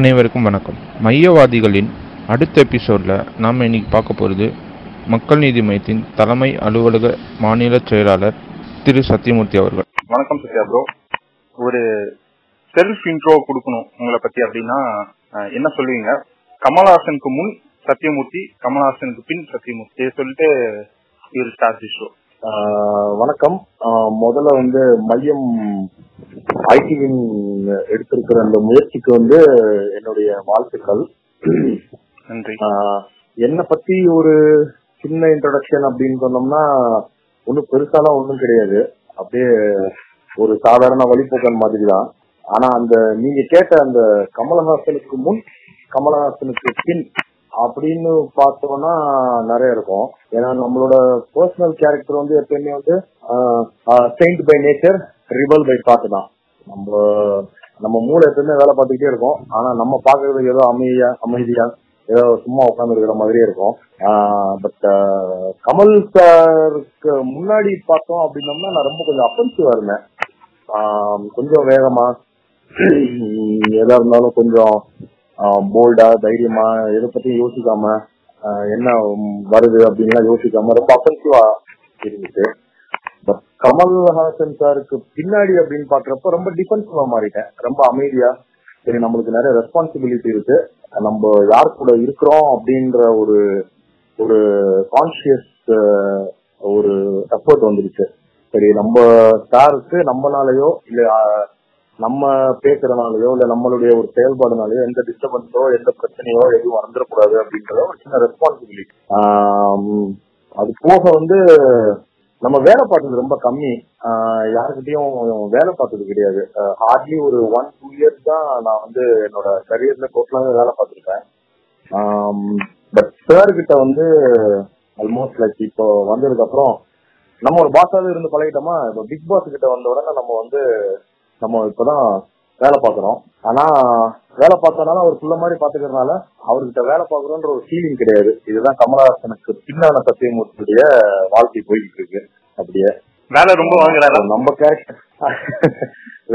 அனைவருக்கும் வணக்கம். மையவாதிகளின் அடுத்த எபிசோடில் நாம் இன்னைக்கு பார்க்க போகிறது மக்கள் நீதி மையத்தின் தலைமை அலுவலக மாநில செயலாளர் திரு சத்யமூர்த்தி அவர்கள். வணக்கம் சத்யா ப்ரோ ஒரு செல்ஃப் இன்ட்ரோ கொடுக்கணும் உங்களை பத்தி அப்படின்னா என்ன சொல்லுவீங்க? கமலஹாசனுக்கு முன் சத்யமூர்த்தி கமலஹாசனுக்கு பின் சத்யமூர்த்தி சொல்லிட்டு இவர் ஸ்டார்ட் ஷோ வணக்கம். முதல்ல வந்து மையம் ஐடிவின் எடுத்திருக்கிற அந்த முயற்சிக்கு வந்து என்னுடைய வாழ்த்துக்கள். நன்றி. என்னை பத்தி ஒரு சின்ன இன்ட்ரடக்ஷன் அப்படின்னு சொன்னோம்னா ஒன்றும் பெருசாலாம் ஒன்றும் கிடையாது. அப்படியே ஒரு சாதாரண வழிபோக்கன் மாதிரி தான் ஆனா அந்த நீங்க கேட்ட அந்த கமலஹாசனுக்கு முன் கமலஹாசனுக்கு பின் அப்படின்னு பார்த்தோம்னா நிறைய இருக்கும். ஏன்னா நம்மளோட பர்சனல் கேரக்டர் வந்து எப்பயுமே வந்து saint by nature rebel by thought தான். நம்ம நம்ம மூளை எப்பயுமே வேலை பார்த்துக்கிட்டே இருக்கும். ஆனா நம்ம பாக்குறது ஏதோ அமைதியா அமைதியா ஏதோ சும்மா உட்காந்து இருக்கிற மாதிரியே இருக்கும். பட் கமல் சாருக்கு முன்னாடி பார்த்தோம் அப்படின்னோம்னா நான் ரொம்ப கொஞ்சம் அஃபென்சிவா இருந்தேன். கொஞ்சம் வேகமா எதா இருந்தாலும் கொஞ்சம் போல்டா தைரியமா எதை பத்தியும் யோசிக்காம என்ன வருது அப்படின்லாம் யோசிக்காம ரொம்ப அஃபென்சிவா இருந்துச்சு பட் கமல்ஹாசன் சாருக்கு பின்னாடி அப்படின்னு பாக்குறப்ப ரொம்ப டிஃபென்சிவா மாறிட்டேன். ரொம்ப அமைதியா சரி நம்மளுக்கு நிறைய ரெஸ்பான்சிபிலிட்டி இருக்கு நம்ம யார் கூட இருக்கிறோம் அப்படின்ற ஒரு ஒரு கான்சியஸ் ஒரு எஃபர்ட் வந்துருச்சு. சரி நம்ம சாருக்கு நம்மளாலயோ இல்ல நம்ம பேசுறதுனாலயோ இல்ல நம்மளுடைய ஒரு செயல்பாடுனாலயோ எந்த டிஸ்டர்பன்ஸோ எந்த பிரச்சனையோ எதுவும் வந்துடக்கூடாது அப்படின்றத ஒரு சின்ன ரெஸ்பான்சிபிலிட்டி அது போக வந்து நம்ம வேலை பார்த்தது ரொம்ப கம்மி. யாருக்கிட்டையும் வேலை பார்த்தது கிடையாது. ஹார்ட்லி ஒரு ஒன் டூ இயர்ஸ் தான் நான் வந்து என்னோட கரியர்ல டோட்டலாவே வேலை பார்த்துருக்கேன். பட் சார் கிட்ட வந்து ஆல்மோஸ்ட் லைக் இப்போ வந்ததுக்கு அப்புறம் நம்ம ஒரு பாஸாவே இருந்து பழகிட்டோமா? இப்போ பிக் பாஸ் கிட்ட வந்த உடனே நம்ம வந்து நம்ம இப்பதான் வேலை பார்க்கறோம். ஆனா வேலை பார்த்தனால அவர் புள்ள மாதிரி பாத்துக்கிறதுனால அவர்கிட்ட வேலை பார்க்கறோன்ற ஒரு ஃபீலிங் கிடையாது. இதுதான் கமலஹாசனுக்கு பின்னான சத்தியமூர்த்தியுடைய வாழ்க்கை போயிட்டு இருக்கு அப்படியே. வேலை ரொம்ப வாங்குறாரா? நம்ம கேரக்டர்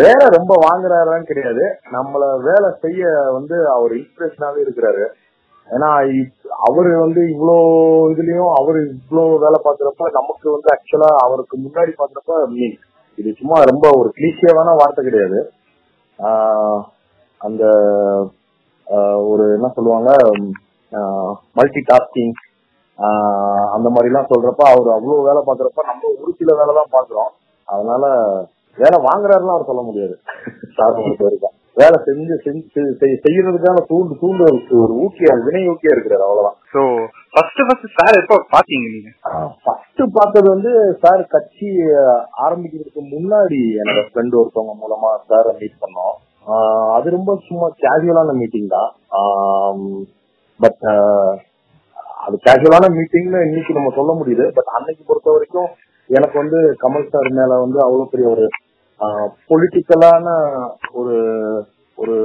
வேலை ரொம்ப வாங்குறாரான்னு கிடையாது. நம்மள வேலை செய்ய வந்து அவர் இன்ஸ்பிரேஷனாவே இருக்கிறாரு. ஏன்னா அவரு வந்து இவ்வளோ இதுலயும் அவரு இவ்வளோ வேலை பாக்குறப்ப நமக்கு வந்து ஆக்சுவலா அவருக்கு முன்னாடி பாக்குறப்ப மீன் இது சும்மா ரொம்ப ஒரு கிளீஷியவான வார்த்தை கிடையாது. அந்த ஒரு என்ன சொல்லுவாங்க மல்டி டாஸ்கிங் அந்த மாதிரி எல்லாம் சொல்றப்ப அவர் அவ்வளவு வேலை பாக்குறப்ப நம்ம ஒரு சில வேலை தான் பாக்குறோம் அதனால வேலை வாங்குறாருலாம் அவர் சொல்ல முடியாது. சார் பொறுத்த வரைக்கும் வேலை செஞ்சு செஞ்சு செய்- செய்யறதுக்கான தூண்டு தூண்டு ஒரு- ஊக்கியா வினை ஊக்கியா இருக்கிறாரு அவ்வளவுதான். சோ ஃபர்ஸ்ட் ஃபர்ஸ்ட் சார் எப்போ பாத்தீங்க நீங்க? ஃபர்ஸ்ட் பார்த்தது வந்து சார் கட்சி ஆரம்பிக்கிறதுக்கு முன்னாடி என்னோட ஃப்ரெண்ட் ஒருத்தவங்க மூலமா சாரை மீட் பண்ணோம். அது ரொம்ப சும்மா கேஷுவலான மீட்டிங் தான். பட் அது கேஷுவலான மீட்டிங்னு இன்னைக்கு நம்ம சொல்ல முடியுது. பட் அன்னைக்கு பொறுத்த வரைக்கும் எனக்கு வந்து கமல் சார் மேல வந்து அவ்வளவு பெரிய ஒரு பொலிட்டிக்கலான ஒரு ஒரு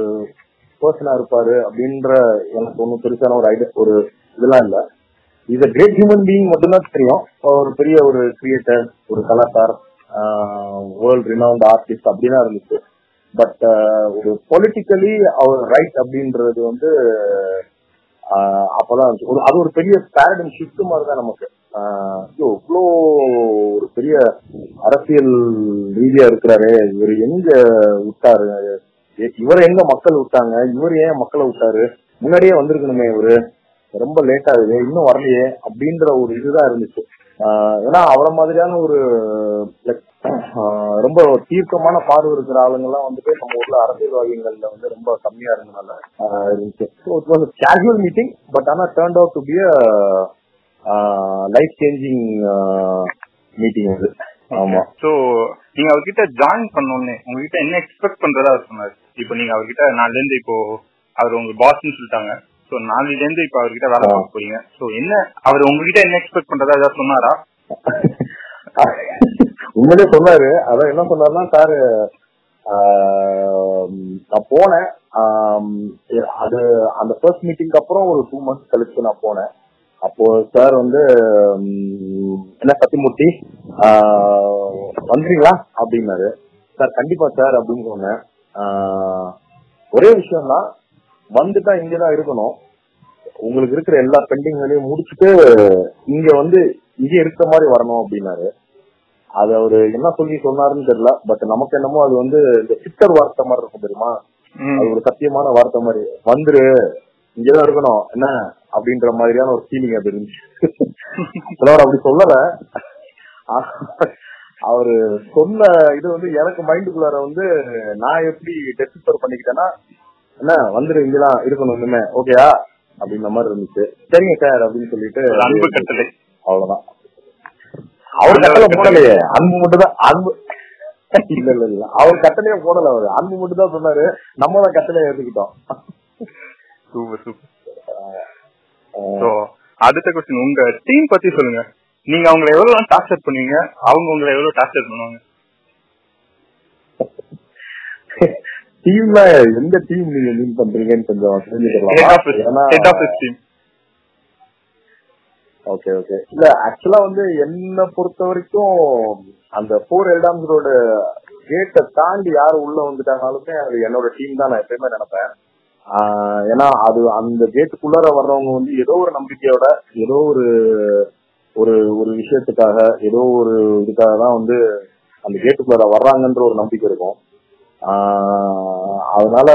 பர்சனா இருப்பாரு அப்படின்ற எனக்கு ஒன்றும் பெருசான ஒரு ஐடியா ஒரு இதெல்லாம் இல்லை. இது கிரேட் ஹியூமன் பீயிங் மட்டும்தான் தெரியும். ஒரு பெரிய ஒரு கிரியேட்டர் ஒரு கலாக்கார் வேர்ல்ட் ரினவுண்ட் ஆர்டிஸ்ட் அப்படின்னா இருந்துச்சு. பட் ஒரு பொலிட்டிக்கலி அவர் ரைட் அப்படின்றது வந்து அப்பதான் இருந்துச்சு. ஒரு அது ஒரு பெரிய பேரடம் ஷிஃப்ட் மாதிரி தான் நமக்கு. இவ்வளோ ஒரு பெரிய அரசியல் ரீதியா இருக்கிறாரு. இவர் எங்க விட்டாரு? எ- இவரை எங்க மக்கள் விட்டாங்க? இவர் ஏன் மக்களை விட்டாரு? முன்னாடியே வந்திருக்கணுமே இவரு. ரொம்ப லேட் ஆகுது. இன்னும் வரலையே அப்படின்ற ஒரு இதுதான் இருந்துச்சு. ஏன்னா அவரை மாதிரியான ஒரு ரொம்ப தீர்க்கமான பார்வை இருக்கிற ஆளுங்க எல்லாம் வந்துட்டு நம்ம ஊர்ல அரசியல்வாதிகள்ல வந்து ரொம்ப கம்மியா இருந்தனால இருந்துச்சு. கேஷுவல் மீட்டிங் பட் ஆனா turn out to be life changing meeting அது. ஆமா. சோ நீங்க அவர்கிட்ட ஜாயின் பண்ணோன்னே உங்ககிட்ட என்ன எக்ஸ்பெக்ட் பண்றதா சொன்னாரு? இப்போ நீங்க அவர்கிட்ட நாளைல இருந்து இப்போ அவர் உங்க பாஸ்ன்னு சொல்லிட்டாங்க. சோ நாளைல இருந்து இப்போ அவர்கிட்ட வேலை. பார்க்க போறீங்க. சோ என்ன அவர் உங்ககிட்ட என்ன எக்ஸ்பெக்ட் பண்றதா ஏதாவது சொன்னாரா? உண்மையிலே சொன்னாரு. அதான் என்ன சொன்னாருன்னா சார் நான் போனேன். அது அந்த ஃபர்ஸ்ட் மீட்டிங்க்கு அப்புறம் ஒரு டூ மந்த்ஸ் கழிச்சு நான் போனேன். அப்போ சார் வந்து என்ன சத்தியமூர்த்தி? வந்துறீங்களா அப்படின்னாரு. சார் கண்டிப்பா சார் அப்படின்னு சொன்னேன். ஒரே விஷயம் தான் வந்துட்டா இங்கதான் இருக்கணும். உங்களுக்கு இருக்கிற எல்லா பெண்டிங் வேலையும் முடிச்சுட்டு இங்க வந்து இங்க இருக்கிற மாதிரி வரணும் அப்படின்னாரு. அது அவரு என்ன சொல்லி சொன்னாருன்னு தெரியல. பட் நமக்கு என்னமோ அது வந்து இந்த சித்தர் வார்த்தை மாதிரி இருக்கும் தெரியுமா. அது ஒரு சத்தியமான வார்த்தை மாதிரி. வந்துரு. இங்கதான் இருக்கணும். என்ன? அப்படின்ற மாதிரியான ஒரு ஃபீலிங் அது இருந்துச்சு. அவர் அப்படி சொல்லல. அவரு சொன்ன இது வந்து எனக்கு மைண்டுக்குள்ளார வந்து நான் எப்படி டெசிஃபர் பண்ணிக்கிட்டேன்னா என்ன வந்துரு இங்கதான் இருக்கணும் இனிமே ஓகேயா அப்படின்ற மாதிரி இருந்துச்சு. சரிங்க சார் அப்படின்னு சொல்லிட்டு அன்பு கட்டளை. அவ்வளவுதான். அவர் கட்டளை போடலையே. அன்பு மட்டும் தான் அன்பு. இல்ல இல்ல இல்ல. அவர் கட்டளையே போடல அவரு. அன்பு மட்டும் தான் சொன்னாரு. நம்ம தான் கட்டளையை எடுத்துக்கிட்டோம் சூப்பர் சூப்பர் சோ அடுத்த கொஸ்டின் உங்க டீம் பத்தி சொல்லுங்க. நீங்க அவங்களை எவ்வளவு டார்ச்சர் பண்ணுவீங்க? அவங்க உங்களை எவ்வளவு டார்ச்சர் பண்ணுவாங்க? டீம்ல எந்த டீம் நீங்க மீன் பண்றீங்கன்னு கொஞ்சம் தெரிஞ்சுக்கலாமா ஓகே ஓகே இல்ல ஆக்சுவலா வந்து என்ன பொறுத்த வரைக்கும் அந்த போர் எல்டாம்ஸோட கேட்டை தாண்டி யாரு உள்ள வந்துட்டாங்கனாலுமே அது என்னோட டீம் தான் நான் எப்பயுமே நினைப்பேன். ஏன்னா அது அந்த கேட்டுக்குள்ளார வர்றவங்க வந்து ஏதோ ஒரு நம்பிக்கையோட ஏதோ ஒரு ஒரு ஒரு விஷயத்துக்காக ஏதோ ஒரு இதுக்காக தான் வந்து அந்த கேட்டுக்குள்ளார வர்றாங்கன்ற ஒரு நம்பிக்கை இருக்கும். அதனால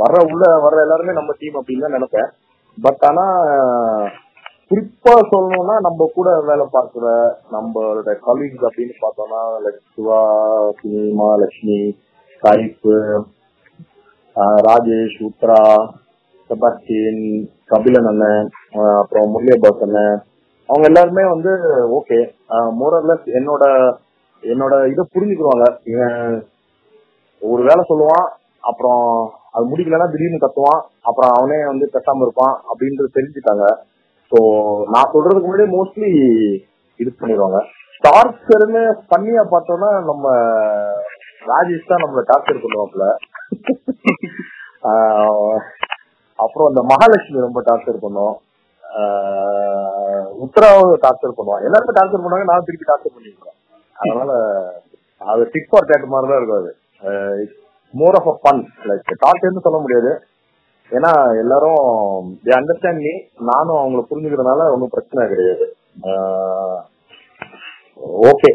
வர்ற உள்ள வர்ற எல்லாருமே நம்ம டீம் அப்படின்னு தான் நினைப்பேன். பட் ஆனா குறிப்பா சொல்லணும்னா நம்ம கூட வேலை பார்க்கிற நம்மளோட கலீக்ஸ் அப்படின்னு பார்த்தோம்னா லைக் சிவா சினிமா லட்சுமி சாயிப்பு ராஜேஷ் உத்ரா செபாஸ்டின் கபிலன் அண்ணன் அப்புறம் முரளியபாஸ் அண்ணன் அவங்க எல்லாருமே வந்து ஓகே. மோரர்லெஸ் என்னோட என்னோட இதை புரிஞ்சுக்குவாங்க இவன் ஒரு வேலை சொல்லுவான் அப்புறம் அது முடிக்கலன்னா திடீர்னு கத்துவான் அப்புறம் அவனே வந்து கட்டாம இருப்பான் அப்படின்றது தெரிஞ்சுட்டாங்க ஸோ நான் சொல்றதுக்கு முன்னாடி மோஸ்ட்லி இது பண்ணிடுவாங்க. டார்ச்சர்னு பண்ணியா பார்த்தோம்னா நம்ம ராஜேஷ் தான் நம்மள டார்ச்சர் பண்ணுவாப்ல அப்புறம் அந்த மகாலட்சுமி ரொம்ப டார்ச்சர் பண்ணோம். ஆஹ் டார்ச்சர் பண்ணுவான் எல்லாருமே டார்ச்சர் பண்ணுவாங்க நான் திருப்பி டார்ச்சர் பண்ணிருக்கேன் அதனால அது டிக் ஃபார் டேட் மாதிரி தான் இருக்கும் அது. More of a fun like டார்ச்சர்னு சொல்ல முடியாது. ஏன்னா எல்லாரும் அண்டர்ஸ்டாண்ட் மீ நானும் அவங்கள புரிஞ்சுக்கிறதுனால ஒன்றும் பிரச்சனை கிடையாது. ஓகே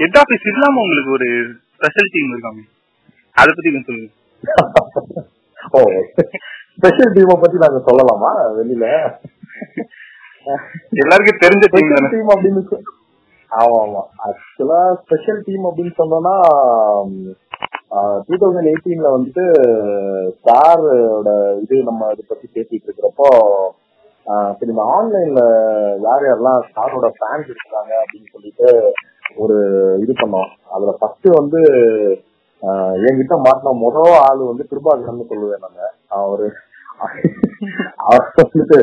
ஹெட் ஆஃபீஸ் இல்லாம உங்களுக்கு ஒரு ஸ்பெஷல் டீம் இருக்காங்க அத பத்தி கொஞ்சம் சொல்லுங்க. ஓ ஸ்பெஷல் டீமை பத்தி நாங்க சொல்லலாமா வெளியில? எல்லாருக்கும் தெரிஞ்ச டீம் டீம் அப்படின்னு ஆமா ஆமா. ஆக்சுவலா ஸ்பெஷல் டீம் அப்படின்னு சொன்னோம்னா டூ தௌசண்ட் எயிட்டீன்ல வந்துட்டு ஸ்டாரோட இது நம்ம இதை பத்தி பேசிட்டு இருக்கிறப்போ சரி இந்த ஆன்லைன்ல யார் யாரெல்லாம் ஸ்டாரோட ஃபேன்ஸ் இருக்காங்க அப்படின்னு சொல்லிட்டு ஒரு இது பண்ணோம். அதுல ஃபர்ஸ்ட் வந்து என்கிட்ட மாட்டின முதல் ஆளு வந்து கிருபாகரன் சொல்லுவேன் நாங்க அவரு அவர் வந்துட்டு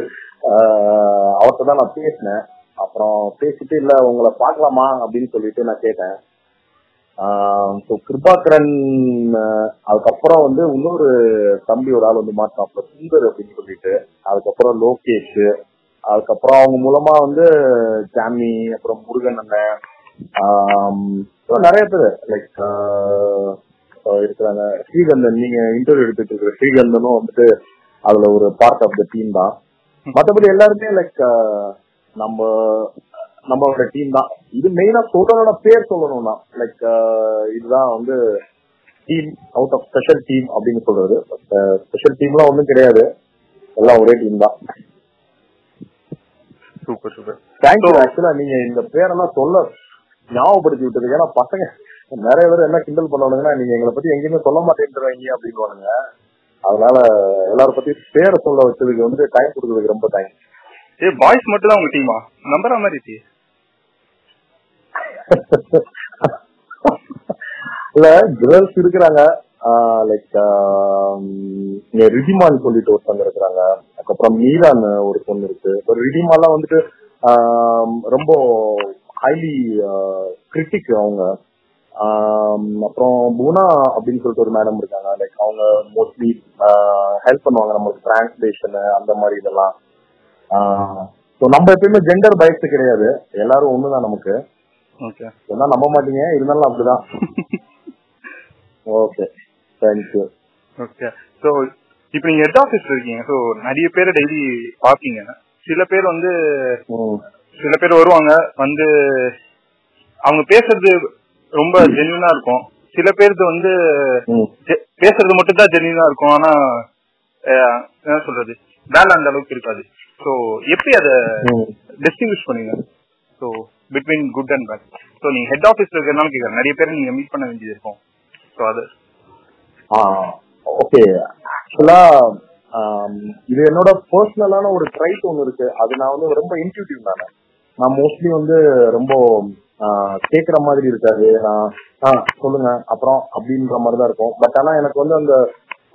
அவர்கிட்ட தான் நான் பேசினேன். அப்புறம் பேசிட்டு இல்ல உங்களை பார்க்கலாமா? அப்படின்னு சொல்லிட்டு நான் கேட்டேன். ஸோ கிருபாகரன் அதுக்கப்புறம் வந்து இன்னொரு தம்பி ஒரு ஆள் வந்து மாட்டாப்ல சுந்தர் அப்படின்னு சொல்லிட்டு. அதுக்கப்புறம் லோகேஷ். அதுக்கப்புறம் அவங்க மூலமா வந்து ஜாமி அப்புறம் முருகன் அண்ணன் நிறைய பேர் லைக் இருக்கிறாங்க. ஸ்ரீகந்தன் நீங்க இன்டர்வியூ எடுத்துட்டு இருக்கிற ஸ்ரீகந்தனும் வந்துட்டு அதுல ஒரு பார்ட் ஆஃப் த டீம் தான். மத்தபடி எல்லாருமே லைக் நம்ம நம்மளோட டீம் தான். இது மெயினா சொல்றதோட பேர் சொல்லணும்னா லைக் இதுதான் வந்து team out of special team அப்படின்னு சொல்றது. ஸ்பெஷல் டீம்லாம் ஒண்ணும் கிடையாது. எல்லாம் ஒரே டீம் தான். சூப்பர் சூப்பர் தேங்க்யூ ஆக்சுவலா நீங்க இந்த பேரெல்லாம் சொல்ல ஞாபகப்படுத்தி விட்டது. ஏன்னா பசங்க நிறைய பேர் என்ன கிண்டல் பண்ணுவானுங்கன்னா நீங்க எங்களை பத்தி எங்கேயுமே சொல்ல மாட்டேன்றீங்க அப்படின்னு அதனால எல்லாரும் பத்தி பேரை சொல்ல வச்சதுக்கு வந்து டைம் கொடுத்ததுக்கு ரொம்ப தேங்க்ஸ் ஏ பாய்ஸ் மட்டும் தான் உங்க டீமா நம்புற மாதிரி இருக்கு. இல்ல கேர்ள்ஸ் இருக்கிறாங்க. லைக் இங்க ரிதிமான் சொல்லிட்டு ஒருத்தவங்க இருக்கிறாங்க. அதுக்கப்புறம் மீரான் ஒரு பொண்ணு இருக்கு. இப்போ ரிதிமாலாம் வந்துட்டு ரொம்ப ஹைலி கிரிட்டிக் அவங்க. ஆம், அப்புறம் புனா அப்படின்னு சொல்லிட்டு ஒரு மேடம் இருக்காங்க. லைக் அவங்க மோஸ்ட்லி ஹெல்ப் பண்ணுவாங்க நம்மளுக்கு டிரான்ஸ்லேஷன் அந்த மாதிரி இதெல்லாம். ஸோ நம்ம எப்பயுமே ஜெண்டர் பயத்து கிடையாது. எல்லாரும் ஒண்ணுதான் நமக்கு. ஓகே சொன்னா நம்ப மாட்டீங்க. இருந்தாலும் அப்படிதான். ஓகே தேங்க்யூ ஓகே ஸோ இப்போ நீங்க ஹெட் ஆஃபீஸ்ல இருக்கீங்க. ஸோ நிறைய பேரை டெய்லி பாப்பீங்க சில பேர் வந்து. சில பேர் வருவாங்க வந்து அவங்க பேசுறது ரொம்ப ஜென்யூனா இருக்கும். சில பேருக்கு வந்து பேசுறது மட்டும் தான் ஜென்யூனா இருக்கும். ஆனா என்ன சொல்றது? வேலை அந்த அளவுக்கு இருக்காது. ஸோ எப்படி அதை. டிஸ்டிங்விஷ் பண்ணுவீங்க so between good and bad so நீங்க ஹெட் ஆஃபீஸ்ல இருக்கிறனால கேட்கறேன் நிறைய பேர் நீங்க மீட் பண்ண வேண்டியது இருக்கும். ஸோ அது. ஓகே ஆக்சுவலா இது என்னோட பர்சனலான ஒரு ட்ரைட் ஒன்று இருக்கு. அது நான் வந்து ரொம்ப இன்ட்யூட்டிவ் தானே. நான் மோஸ்ட்லி வந்து ரொம்ப கேக்குற மாதிரி இருக்காது. நான் ஆ சொல்லுங்க. அப்புறம் அப்படின்ற மாதிரி தான் இருக்கும். பட் ஆனா எனக்கு வந்து அந்த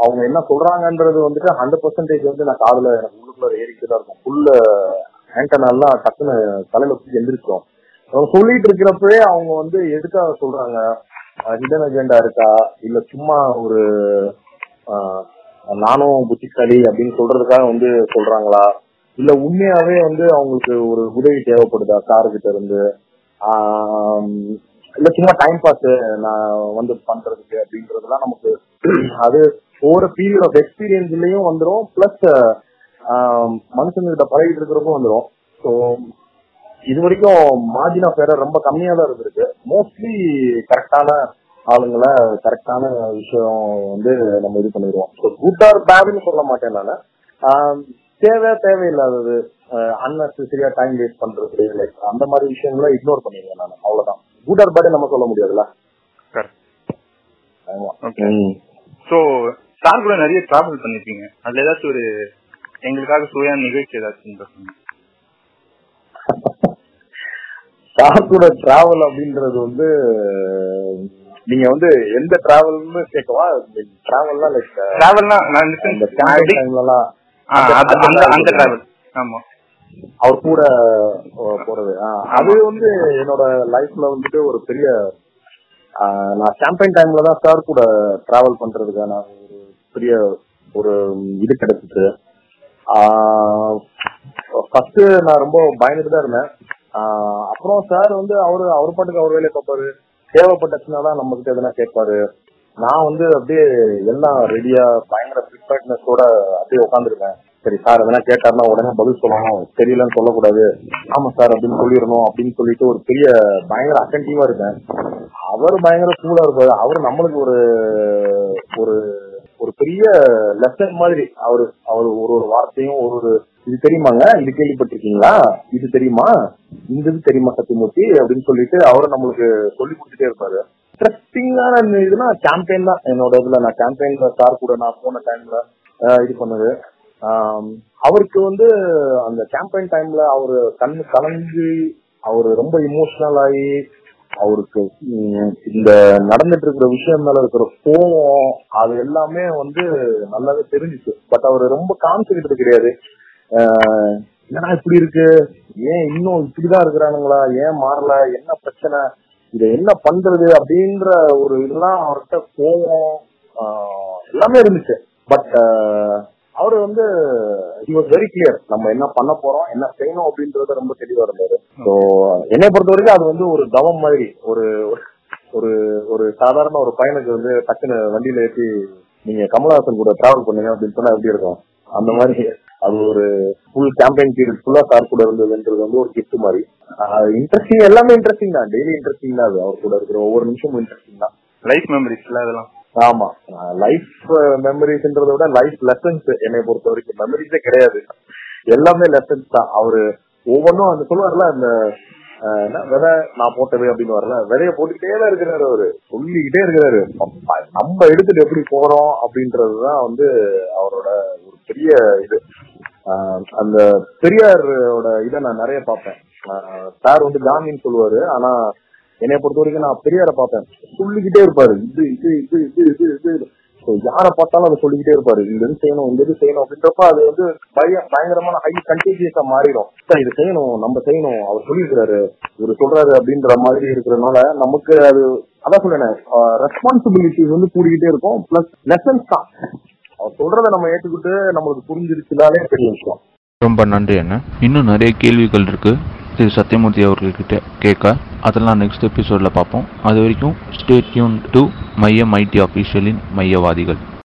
அவங்க என்ன சொல்றாங்கன்றது வந்துட்டு ஹண்ட்ரட் பர்சன்டேஜ் வந்து நான் காதுல எனக்கு உள்ளுக்குள்ள ஏறிக்கிட்டு தான் இருக்கும். ஃபுல்ல ஆண்டனெல்லாம் டக்குன்னு தலையில வச்சு எந்திரிச்சோம் அவங்க சொல்லிட்டு இருக்கிறப்பவே அவங்க வந்து எதுக்காக சொல்றாங்க? ஹிடன் அஜெண்டா இருக்கா? இல்ல சும்மா ஒரு நானும் புத்திசாலி அப்படின்னு சொல்றதுக்காக வந்து சொல்றாங்களா? இல்ல உண்மையாவே வந்து அவங்களுக்கு ஒரு உதவி தேவைப்படுதா? சார் கிட்ட இருந்து. இல்ல சும்மா டைம் பாஸ் நான் வந்து பண்றதுக்கு அப்படின்றதுலாம் நமக்கு அது ஒவ்வொரு பீரியட் ஆஃப் எக்ஸ்பீரியன்ஸ்லயும் வந்துடும் பிளஸ் மனுஷங்கிட்ட பழகிட்டு இருக்கிறப்போ வந்துடும் ஸோ இது வரைக்கும் மார்ஜின் ஆஃப் ஏரர் ரொம்ப கம்மியா தான் இருந்திருக்கு. மோஸ்ட்லி கரெக்டான ஆளுங்களை கரெக்டான விஷயம் வந்து நம்ம இது பண்ணிடுவோம். ஸோ குட் ஆர் பேடுன்னு சொல்ல மாட்டேன் நான். தேவை தேவையில்லாதது அன்னெசரியா டைம் வேஸ்ட் பண்றது லைக் அந்த மாதிரி விஷயங்களை இக்னோர் பண்ணிடுவேன் நான். அவ்வளவுதான். குட் ஆர் பேடு நம்ம சொல்ல முடியாதுல்ல. ஸோ சார் கூட நிறைய டிராவல் பண்ணிருப்பீங்க அதுல ஏதாச்சும் ஒரு எங்களுக்காக சுவையான நிகழ்ச்சி ஏதாச்சும். சார் கூட டிராவல் அப்படின்றது வந்து நீங்க வந்து எந்த டிராவல்னு கேட்கவா? டிராவல்லாம் லைக் டிராவல்னா அந்த டிராவல் ஆமா. அவர் கூட போறது. அது வந்து என்னோட லைஃப்ல வந்துட்டு ஒரு பெரிய நான் கேம்பெயின் டைம்ல தான் சார் கூட டிராவல் பண்றதுக்கான ஒரு பெரிய ஒரு இது கிடைச்சிச்சு. ஃபர்ஸ்ட் நான் ரொம்ப பயந்துட்டு தான் இருந்தேன் அப்புறம் சார் வந்து அவரு அவர் பாட்டுக்கு அவர் வேலையை பார்ப்பாரு. தேவைப்பட்டுச்சுன்னா தான் நம்ம கிட்ட எதனா கேட்பாரு. நான் வந்து அப்படியே எல்லாம் ரெடியா பயங்கர ப்ரிப்பேர்ட்னஸோட அப்படியே உட்காந்துருக்கேன் சரி சார் எதனா கேட்டாருன்னா உடனே பதில் சொல்லணும். தெரியலன்னு சொல்லக்கூடாது. ஆமா சார் அப்படின்னு சொல்லிடணும் அப்படின்னு சொல்லிட்டு ஒரு பெரிய பயங்கர அட்டன்டிவா இருக்கேன் அவர் பயங்கர கூலா இருப்பாரு. அவர் நம்மளுக்கு ஒரு ஒரு ஒரு பெரிய லெசன் மாதிரி. அவரு அவர் ஒரு ஒரு வார்த்தையும் ஒரு ஒரு இது தெரியுமாங்க? இது கேள்விப்பட்டிருக்கீங்களா? இது தெரியுமா? இந்த இது தெரியுமா சத்தியமூர்த்தி? அப்படின்னு சொல்லிட்டு அவரை நம்மளுக்கு சொல்லி கொடுத்துட்டே இருப்பாரு. இன்ட்ரெஸ்டிங்கான இதுனா கேம்பெயின் தான். என்னோட இதுல நான் கேம்பெயின்ல சார் கூட நான் போன டைம்ல இது பண்ணது. அவருக்கு வந்து அந்த கேம்பெயின் டைம்ல அவரு கண்ணு கலந்து அவரு ரொம்ப இமோஷனல் ஆகி அவருக்கு இந்த நடந்துட்டு இருக்கிற விஷயம் மேல இருக்கிற கோவம் அது எல்லாமே வந்து நல்லாவே தெரிஞ்சுச்சு. பட் அவர் ரொம்ப காமிச்சுக்கிட்டது கிடையாது. என்னடா இப்படி இருக்கு? ஏன் இன்னும் இப்படிதான் இருக்கிறானுங்களா? ஏன் மாறல? என்ன பிரச்சனை? இத என்ன பண்றது அப்படின்ற ஒரு இதெல்லாம் அவர்கிட்ட கோபம் எல்லாமே இருந்துச்சு. பட் அவர் வந்து ஹி வாஸ் வெரி கிளியர் நம்ம என்ன பண்ண போறோம் என்ன செய்யணும் அப்படின்றத ரொம்ப தெளிவா இருந்தாரு. ஸோ என்னை பொறுத்த வரைக்கும் அது வந்து ஒரு தவம் மாதிரி ஒரு ஒரு ஒரு சாதாரண ஒரு பையனுக்கு வந்து டக்குன்னு வண்டியில ஏற்றி நீங்க கமலஹாசன் கூட டிராவல் பண்ணுங்க அப்படின்னு சொன்னா எப்படி இருக்கும்? அந்த மாதிரி. அது ஒரு ஃபுல் கேம்பெயின் பீரியட் ஃபுல்லா சார் கூட இருந்ததுன்றது வந்து ஒரு கிஃப்ட் மாதிரி. இன்ட்ரெஸ்டிங் எல்லாமே இன்ட்ரெஸ்டிங் தான். டெய்லி இன்ட்ரெஸ்டிங் தான் அது. அவர் கூட இருக்கிற ஒவ்வொரு நிமிஷமும் இன்ட்ரெஸ்டிங் தான். லைஃப் மெமரிஸ்ல அதெல்லாம்? ஆமா. லைஃப் மெமரிஸ்ன்றத விட லைஃப் லெசன்ஸ் என்னை பொறுத்த வரைக்கும். மெமரிஸே கிடையாது. எல்லாமே லெசன்ஸ் தான். அவரு ஒவ்வொன்றும் அந்த சொல்லுவார்ல அந்த விதை நான் போட்டது அப்படின்னு வரல விதைய போட்டுக்கிட்டே தான் இருக்கிறாரு அவரு. சொல்லிக்கிட்டே இருக்கிறாரு. நம்ம எடுத்துட்டு எப்படி போறோம் அப்படின்றதுதான் வந்து அவரோட ஒரு பெரிய இது. அந்த பெரியாரோட இதை நான் நிறைய பார்ப்பேன். சார் வந்து காந்தின்னு சொல்லுவாரு ஆனா என்னை பொறுத்த வரைக்கும் நான் பெரியாரை பார்ப்பேன். சொல்லிக்கிட்டே இருப்பாரு. இது இது இது இது இது இது. யாரை பார்த்தாலும் அதை சொல்லிக்கிட்டே இருப்பாரு. இந்த இது செய்யணும் இந்த இது செய்யணும் அப்படின்றப்ப அது வந்து பய பயங்கரமான ஹை கண்டேஜியஸா மாறிடும். சார் இது செய்யணும் நம்ம செய்யணும். அவர் சொல்லியிருக்கிறாரு. இவர் சொல்றாரு அப்படின்ற மாதிரி இருக்கிறதுனால நமக்கு அது அதான் சொல்லுனேன் ரெஸ்பான்சிபிலிட்டிஸ் வந்து கூடிக்கிட்டே இருக்கும். பிளஸ் லெசன்ஸ் தான். அவர் சொல்றதை நம்ம ஏற்றுக்கிட்டு நம்மளுக்கு புரிஞ்சிருச்சுனாலே பெரிய விஷயம். ரொம்ப நன்றி அண்ணா. இன்னும் நிறைய கேள்விகள் இருக்கு. திரு சத்யமூர்த்தி அவர்கள்கிட்ட கேட்க. அதெல்லாம் நெக்ஸ்ட் எபிசோட்ல பார்ப்போம். அது வரைக்கும் stay tuned to Maiyam IT அஃபீஷியலின் மையவாதிகள்.